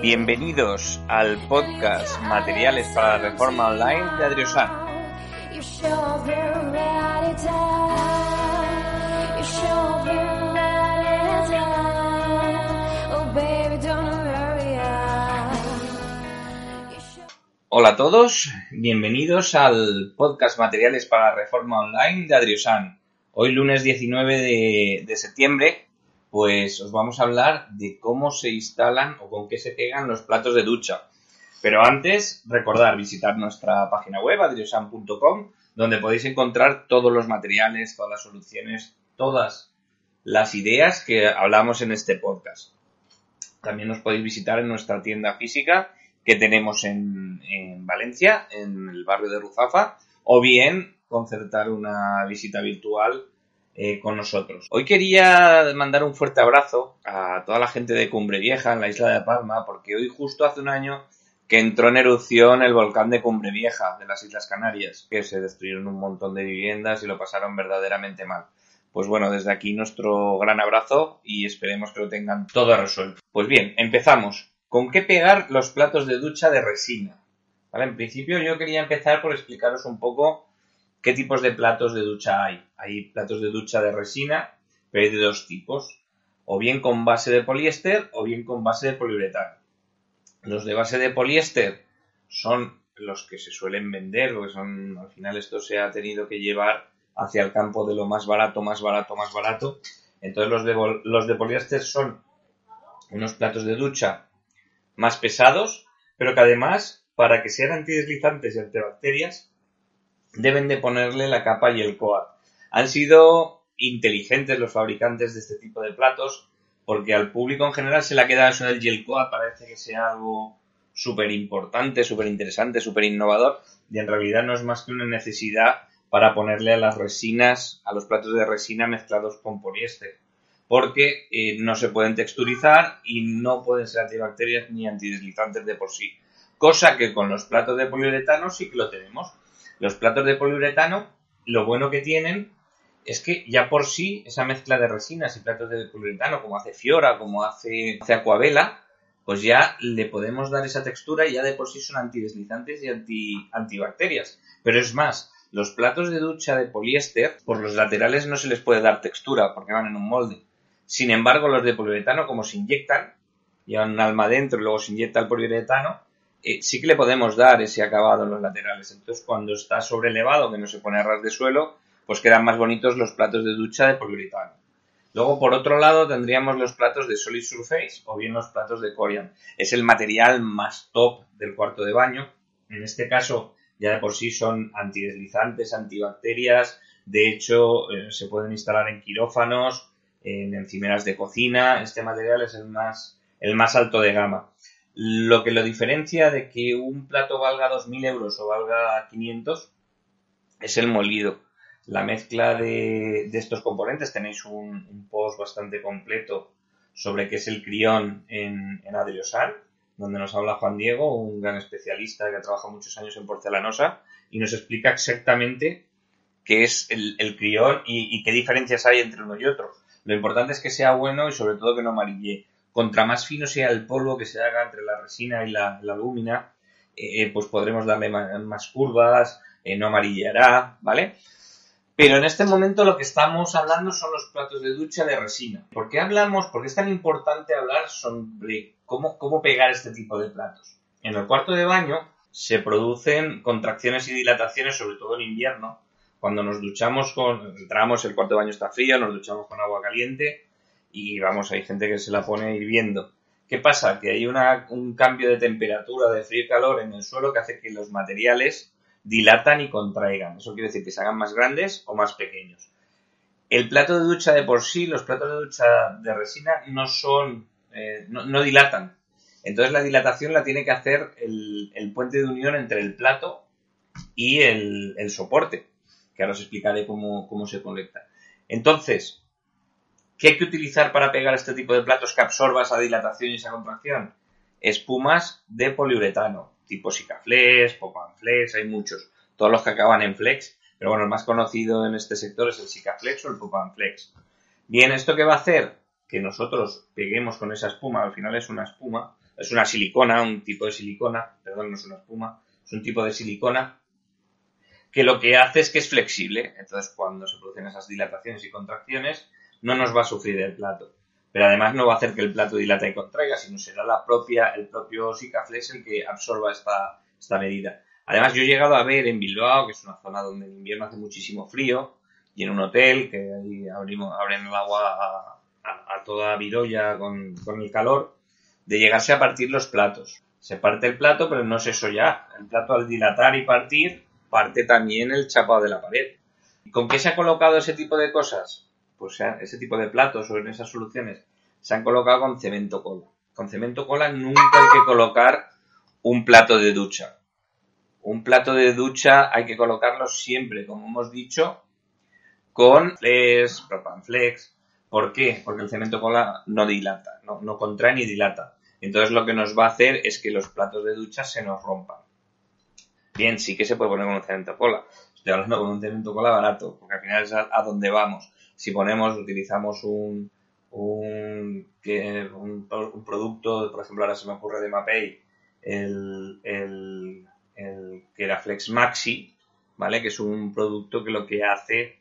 Bienvenidos al podcast Materiales para la Reforma Online de Adriosan. Hola a todos, bienvenidos al podcast Materiales para la Reforma Online de Adriosan. Hoy lunes 19 de, de septiembre pues os vamos a hablar de cómo se instalan o con qué se pegan los platos de ducha. Pero antes, recordar visitar nuestra página web, adriosan.com, donde podéis encontrar todos los materiales, todas las soluciones, todas las ideas que hablamos en este podcast. También os podéis visitar en nuestra tienda física que tenemos en, en Valencia, en el barrio de Ruzafa, o bien concertar una visita virtual eh, con nosotros. Hoy quería mandar un fuerte abrazo a toda la gente de Cumbre Vieja, en la isla de Palma, porque hoy justo hace un año que entró en erupción el volcán de Cumbre Vieja de las Islas Canarias, que se destruyeron un montón de viviendas y lo pasaron verdaderamente mal. Pues bueno, desde aquí nuestro gran abrazo y esperemos que lo tengan todo resuelto. Pues bien, empezamos. ¿Con qué pegar los platos de ducha de resina? En principio yo quería empezar por explicaros un poco ¿Qué tipos de platos de ducha hay? Hay platos de ducha de resina, pero hay de dos tipos, o bien con base de poliéster o bien con base de poliuretano. Los de base de poliéster son los que se suelen vender, porque son, al final esto se ha tenido que llevar hacia el campo de lo más barato, más barato, más barato. Entonces los de, los de poliéster son unos platos de ducha más pesados, pero que además, para que sean antideslizantes y antibacterias, deben de ponerle la capa y el coat. Han sido inteligentes los fabricantes de este tipo de platos porque al público en general se le ha quedado eso del gel coat, parece que sea algo súper importante, súper interesante, súper innovador y en realidad no es más que una necesidad para ponerle a las resinas, a los platos de resina mezclados con poliéster porque eh, no se pueden texturizar y no pueden ser antibacterias ni antideslizantes de por sí. Cosa que con los platos de poliuretano sí que lo tenemos. Los platos de poliuretano, lo bueno que tienen es que ya por sí esa mezcla de resinas y platos de poliuretano, como hace Fiora, como hace, hace pues ya le podemos dar esa textura y ya de por sí son antideslizantes y anti, antibacterias. Pero es más, los platos de ducha de poliéster, por los laterales no se les puede dar textura porque van en un molde. Sin embargo, los de poliuretano, como se inyectan, llevan un alma dentro y luego se inyecta el poliuretano, eh, sí que le podemos dar ese acabado en los laterales. Entonces, cuando está sobrelevado, que no se pone a ras de suelo, pues quedan más bonitos los platos de ducha de poliuretano. Luego, por otro lado, tendríamos los platos de Solid Surface o bien los platos de Corian. Es el material más top del cuarto de baño. En este caso, ya de por sí son antideslizantes, antibacterias. De hecho, eh, se pueden instalar en quirófanos, en encimeras de cocina. Este material es el más, el más alto de gama. Lo que lo diferencia de que un plato valga 2.000 euros o valga 500 es el molido. La mezcla de, estos componentes, tenéis un, post bastante completo sobre qué es el crión en, en Adriosan, donde nos habla Juan Diego, un gran especialista que ha trabajado muchos años en porcelanosa, y nos explica exactamente qué es el, crión y, y, qué diferencias hay entre uno y otro. Lo importante es que sea bueno y sobre todo que no amarille contra más fino sea el polvo que se haga entre la resina y la, lúmina, eh, eh, pues podremos darle más, curvas, eh, no amarillará, ¿vale? Pero en este momento lo que estamos hablando son los platos de ducha de resina. ¿Por qué hablamos, por qué es tan importante hablar sobre cómo, cómo pegar este tipo de platos? En el cuarto de baño se producen contracciones y dilataciones, sobre todo en invierno, cuando nos duchamos con, entramos, el cuarto de baño está frío, nos duchamos con agua caliente, y vamos, hay gente que se la pone hirviendo. ¿Qué pasa? Que hay un cambio de temperatura, de frío y calor en el suelo que hace que los materiales dilatan y contraigan. Eso quiere decir que se hagan más grandes o más pequeños. El plato de ducha de por sí, los platos de ducha de resina no son, eh, no, dilatan. Entonces la dilatación la tiene que hacer el, puente de unión entre el plato y el, soporte, que ahora os explicaré cómo, cómo se conecta. Entonces, ¿Qué hay que utilizar para pegar este tipo de platos que absorba esa dilatación y esa contracción? Espumas de poliuretano, tipo Sikaflex, Popanflex, hay muchos, todos los que acaban en flex, pero bueno, el más conocido en este sector es el Sikaflex o el Popanflex. Bien, ¿esto qué va a hacer? Que nosotros peguemos con esa espuma, al final es una espuma, es una silicona, un tipo de silicona, perdón, no es una espuma, es un tipo de silicona que lo que hace es que es flexible. Entonces, cuando se producen esas dilataciones y contracciones, no nos va a sufrir el plato. Pero además no va a hacer que el plato dilate y contraiga, sino será la propia, el propio Sikaflex el que absorba esta, esta medida. Además, yo he llegado a ver en Bilbao, que es una zona donde en invierno hace muchísimo frío, y en un hotel, que ahí abrimos, abren el agua a, toda virolla con, con, el calor, de llegarse a partir los platos. Se parte el plato, pero no es eso ya. El plato al dilatar y partir, parte también el chapado de la pared. ¿Con qué se ha colocado ese tipo de cosas? Pues ese tipo de platos o en esas soluciones se han colocado con cemento cola. Con cemento cola nunca hay que colocar un plato de ducha un plato de ducha hay que colocarlo siempre, como hemos dicho, con flex, propanflex. ¿Por qué? Porque el cemento cola no dilata, no, contrae ni dilata. Entonces lo que nos va a hacer es que los platos de ducha se nos rompan. Bien, sí que se puede poner con un cemento cola. Estoy hablando con un cemento cola barato, porque al final es a, donde vamos. Si ponemos, utilizamos un, un, producto, por ejemplo, ahora se me ocurre de Mapei, el, el el Flex Maxi, ¿vale? Que es un producto que lo que hace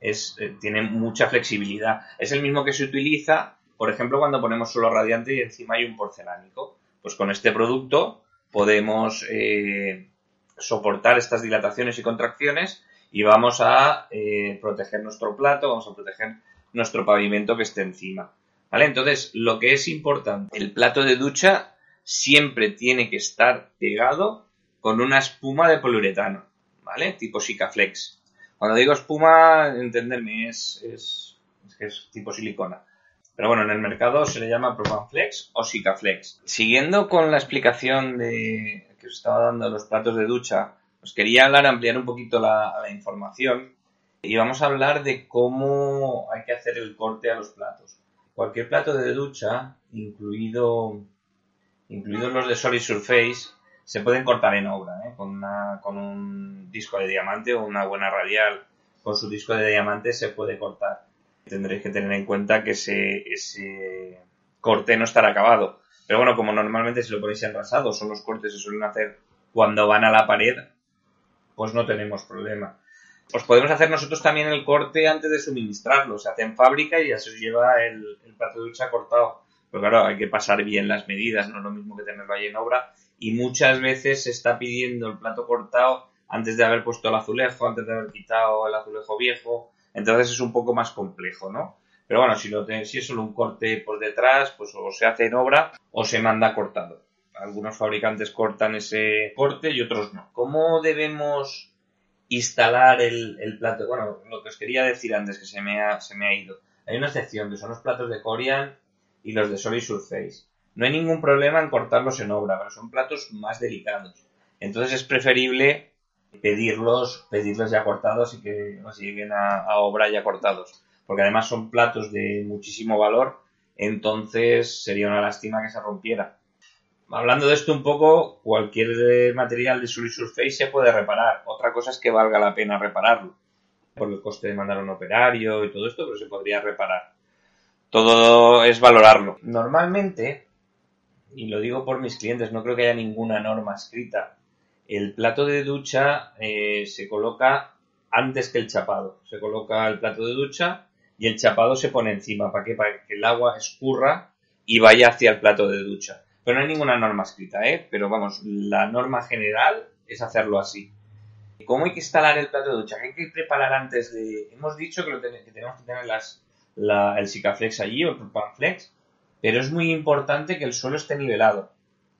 es, eh, tiene mucha flexibilidad. Es el mismo que se utiliza, por ejemplo, cuando ponemos suelo radiante y encima hay un porcelánico. Pues con este producto podemos eh, soportar estas dilataciones y contracciones y vamos a eh, proteger nuestro plato, vamos a proteger nuestro pavimento que esté encima. ¿Vale? Entonces, lo que es importante, el plato de ducha siempre tiene que estar pegado con una espuma de poliuretano, ¿vale? Tipo Sikaflex. Cuando digo espuma, entenderme, es, es, que es tipo silicona. Pero bueno, en el mercado se le llama Propanflex o Sikaflex. Siguiendo con la explicación de, que os estaba dando los platos de ducha, os quería hablar, ampliar un poquito la, información y vamos a hablar de cómo hay que hacer el corte a los platos. Cualquier plato de ducha, incluido, incluidos los de Solid Surface, se pueden cortar en obra, ¿eh? con, una, con un disco de diamante o una buena radial con su disco de diamante se puede cortar. Tendréis que tener en cuenta que ese, ese corte no estará acabado. Pero bueno, como normalmente si lo ponéis enrasado, son los cortes que se suelen hacer cuando van a la pared, pues no tenemos problema. Pues podemos hacer nosotros también el corte antes de suministrarlo. Se hace en fábrica y ya se os lleva el, plato de ducha cortado. Pero claro, hay que pasar bien las medidas, no es lo mismo que tenerlo ahí en obra y muchas veces se está pidiendo el plato cortado antes de haber puesto el azulejo, antes de haber quitado el azulejo viejo, entonces es un poco más complejo, ¿no? Pero bueno, si, lo si es solo un corte por detrás, pues o se hace en obra o se manda cortado. Algunos fabricantes cortan ese corte y otros no. ¿Cómo debemos instalar el, el plato? Bueno, lo que os quería decir antes que se me ha, se me ha ido. Hay una excepción que son los platos de Corian y los de Solid Surface. No hay ningún problema en cortarlos en obra, pero son platos más delicados. Entonces es preferible pedirlos, pedirlos ya cortados y que nos lleguen a, obra ya cortados. Porque además son platos de muchísimo valor, entonces sería una lástima que se rompiera. Hablando de esto un poco, cualquier material de Solid Surface se puede reparar. Otra cosa es que valga la pena repararlo. Por el coste de mandar a un operario y todo esto, pero se podría reparar. Todo es valorarlo. Normalmente, y lo digo por mis clientes, no creo que haya ninguna norma escrita. El plato de ducha eh, se coloca antes que el chapado. Se coloca el plato de ducha y el chapado se pone encima. ¿Para qué? Para que el agua escurra y vaya hacia el plato de ducha. Pero no hay ninguna norma escrita, ¿eh? Pero vamos, la norma general es hacerlo así. ¿Cómo hay que instalar el plato de ducha? ¿Qué hay que preparar antes de...? Hemos dicho que, tenemos que tener las, el Sikaflex allí o el Propanflex pero es muy importante que el suelo esté nivelado.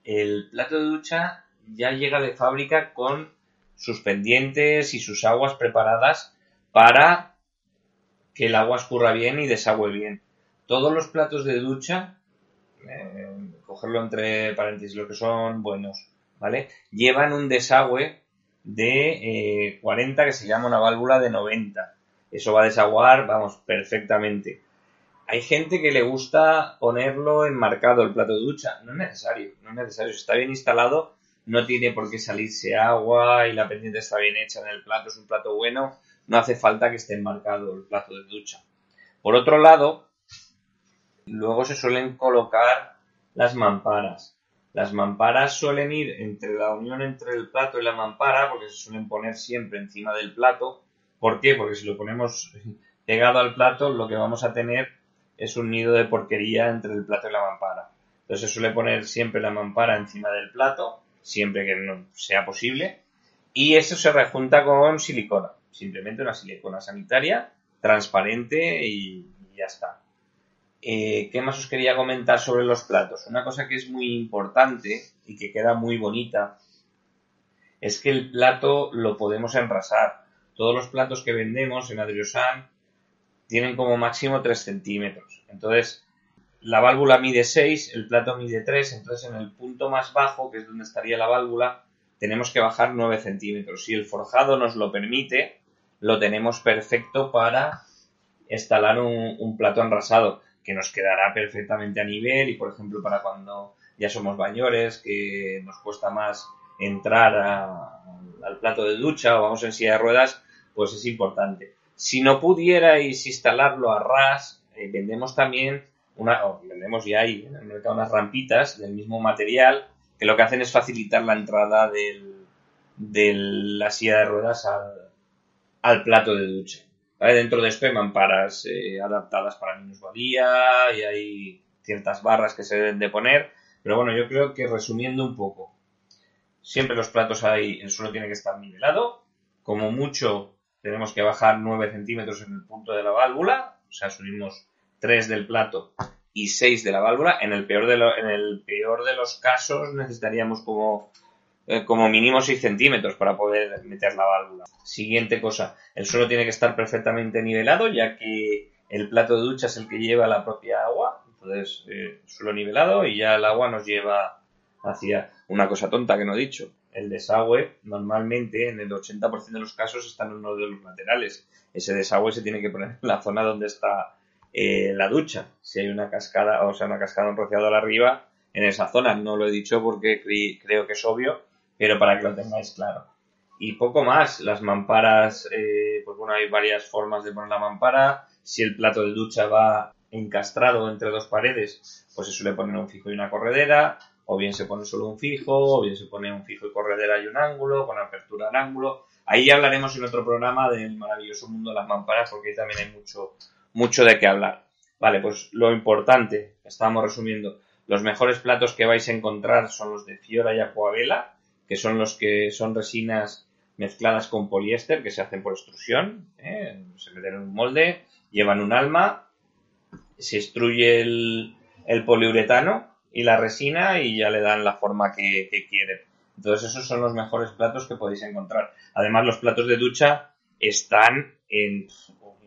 El plato de ducha ya llega de fábrica con sus pendientes y sus aguas preparadas para que el agua escurra bien y desagüe bien. Todos los platos de ducha, eh, cogerlo entre paréntesis, lo que son buenos, ¿vale? Llevan un desagüe de 40 eh, que se llama una válvula de 90. Eso va a desaguar, vamos, perfectamente. Hay gente que le gusta ponerlo enmarcado el plato de ducha. No es necesario, no es necesario. Si está bien instalado, no tiene por qué salirse agua y la pendiente está bien hecha en el plato, es un plato bueno. No hace falta que esté enmarcado el plato de ducha. Por otro lado, luego se suelen colocar las mamparas. Las mamparas suelen ir entre la unión entre el plato y la mampara, porque se suelen poner siempre encima del plato. ¿Por qué? Porque si lo ponemos pegado al plato, lo que vamos a tener es un nido de porquería entre el plato y la mampara. Entonces se suele poner siempre la mampara encima del plato, siempre que no sea posible, y eso se rejunta con silicona, simplemente una silicona sanitaria, transparente y ya está. Eh, ¿Qué más os quería comentar sobre los platos? Una cosa que es muy importante y que queda muy bonita es que el plato lo podemos enrasar. Todos los platos que vendemos en Adriosan tienen como máximo 3 centímetros. Entonces, la válvula mide 6, el plato mide 3, entonces en el punto más bajo, que es donde estaría la válvula, tenemos que bajar 9 centímetros. Si el forjado nos lo permite, lo tenemos perfecto para instalar un, plato enrasado, que nos quedará perfectamente a nivel y, por ejemplo, para cuando ya somos bañores, que nos cuesta más entrar al plato de ducha o vamos en silla de ruedas, pues es importante. Si no pudierais instalarlo a ras, eh, vendemos también una, vendemos ya ahí en el mercado unas rampitas del mismo material que lo que hacen es facilitar la entrada de la silla de ruedas al, plato de ducha. Dentro de esto hay mamparas eh, adaptadas para minusvalía y hay ciertas barras que se deben de poner. Pero bueno, yo creo que resumiendo un poco, siempre los platos hay, el suelo tiene que estar nivelado. Como mucho tenemos que bajar 9 centímetros en el punto de la válvula, o sea, subimos 3 del plato y 6 de la válvula. En el peor de, en el peor de los casos necesitaríamos como, eh, como mínimo 6 centímetros para poder meter la válvula. Siguiente cosa, el suelo tiene que estar perfectamente nivelado, ya que el plato de ducha es el que lleva la propia agua. Entonces, eh, suelo nivelado y ya el agua nos lleva hacia una cosa tonta que no he dicho el desagüe normalmente en el 80% de los casos está en uno de los laterales. Ese desagüe se tiene que poner en la zona donde está eh, la ducha. Si hay una cascada, o sea, una cascada, un rociador arriba, en esa zona. No lo he dicho porque creo que es obvio, pero para que lo tengáis claro. Y poco más, las mamparas, eh, pues bueno, hay varias formas de poner la mampara. Si el plato de ducha va encastrado entre dos paredes, pues se suele poner un fijo y una corredera o bien se pone solo un fijo, o bien se pone un fijo y corredera y un ángulo, con apertura al ángulo. Ahí hablaremos en otro programa del maravilloso mundo de las mamparas, porque ahí también hay mucho, mucho de qué hablar. Vale, pues lo importante, estábamos resumiendo, los mejores platos que vais a encontrar son los de Fiora y Aquavela, que son los que son resinas mezcladas con poliéster, que se hacen por extrusión, ¿eh? se meten en un molde, llevan un alma, se extruye el, poliuretano y la resina y ya le dan la forma que, quieren. Entonces esos son los mejores platos que podéis encontrar. Además los platos de ducha están en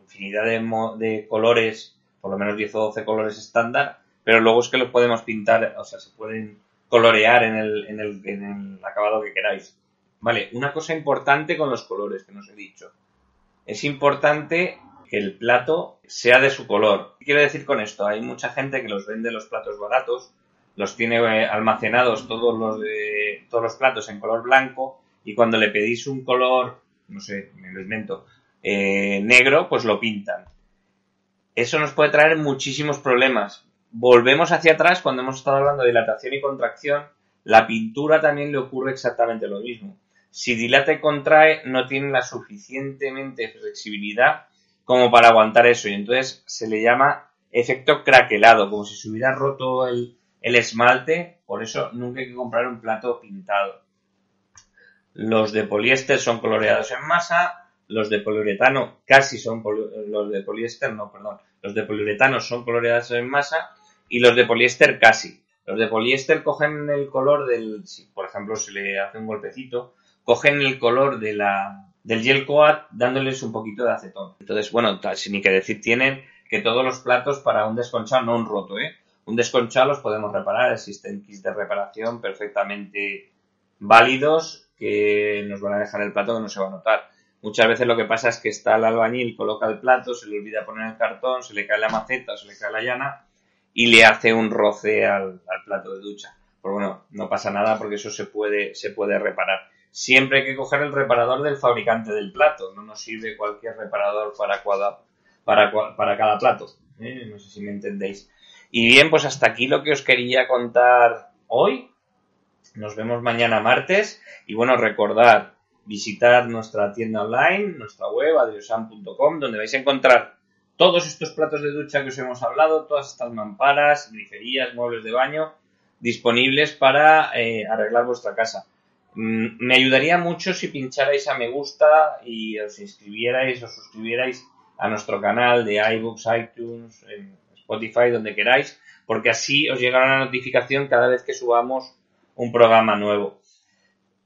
infinidad de, colores, por lo menos 10 o 12 colores estándar, pero luego es que los podemos pintar, o sea, se pueden colorear en el, en el, en el acabado que queráis. Vale, una cosa importante con los colores que nos he dicho. Es importante que el plato sea de su color. ¿Qué quiero decir con esto? Hay mucha gente que los vende los platos baratos los tiene eh, almacenados todos los, de, todos los platos en color blanco y cuando le pedís un color, no sé, me lo invento, eh, negro, pues lo pintan. Eso nos puede traer muchísimos problemas. Volvemos hacia atrás cuando hemos estado hablando de dilatación y contracción. La pintura también le ocurre exactamente lo mismo. Si dilata y contrae, no tiene la suficientemente flexibilidad como para aguantar eso. Y entonces se le llama efecto craquelado, como si se hubiera roto el, el esmalte, por eso nunca hay que comprar un plato pintado. Los de poliéster son coloreados en masa, los de poliuretano casi son los de poliéster, no, perdón, los de poliuretano son coloreados en masa y los de poliéster casi. Los de poliéster cogen el color del, si por ejemplo se le hace un golpecito, cogen el color de la, del gel coat dándoles un poquito de acetón. Entonces, bueno, sin ni que decir tienen que todos los platos para un desconchado, no un roto, ¿eh? Un desconchado los podemos reparar, existen kits de reparación perfectamente válidos que nos van a dejar el plato que no se va a notar. Muchas veces lo que pasa es que está el albañil, coloca el plato, se le olvida poner el cartón, se le cae la maceta, se le cae la llana y le hace un roce al, plato de ducha. Pero bueno, no pasa nada porque eso se puede, se puede reparar. Siempre hay que coger el reparador del fabricante del plato, no nos sirve cualquier reparador para, para, para cada plato. ¿eh? No sé si me entendéis. Y bien, pues hasta aquí lo que os quería contar hoy. Nos vemos mañana martes y bueno, recordar visitar nuestra tienda online, nuestra web, adriosan.com, donde vais a encontrar todos estos platos de ducha que os hemos hablado, todas estas mamparas, griferías, muebles de baño, disponibles para eh, arreglar vuestra casa. Mm, me ayudaría mucho si pincharais a me gusta y os inscribierais o suscribierais a nuestro canal de iBooks, iTunes, Spotify, donde queráis, porque así os llegará una notificación cada vez que subamos un programa nuevo.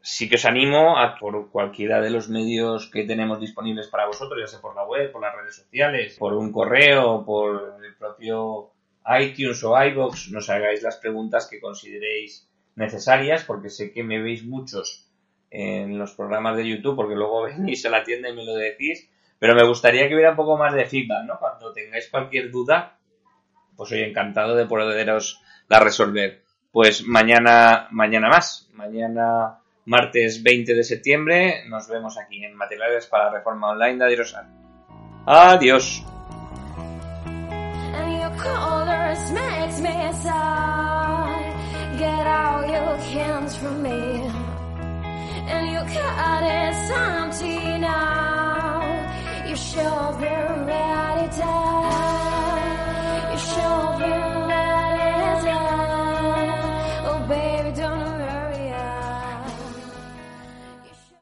Sí que os animo a por cualquiera de los medios que tenemos disponibles para vosotros, ya sea por la web, por las redes sociales, por un correo, por el propio iTunes o iBox, nos hagáis las preguntas que consideréis necesarias, porque sé que me veis muchos en los programas de YouTube, porque luego venís a la tienda y me lo decís, pero me gustaría que hubiera un poco más de feedback, ¿no? Cuando tengáis cualquier duda, pues soy encantado de poderos la resolver. Pues mañana, mañana más, mañana martes 20 de septiembre. Nos vemos aquí en Materiales para la Reforma Online de Adirosal. Adiós. And your card is empty now. You shall bear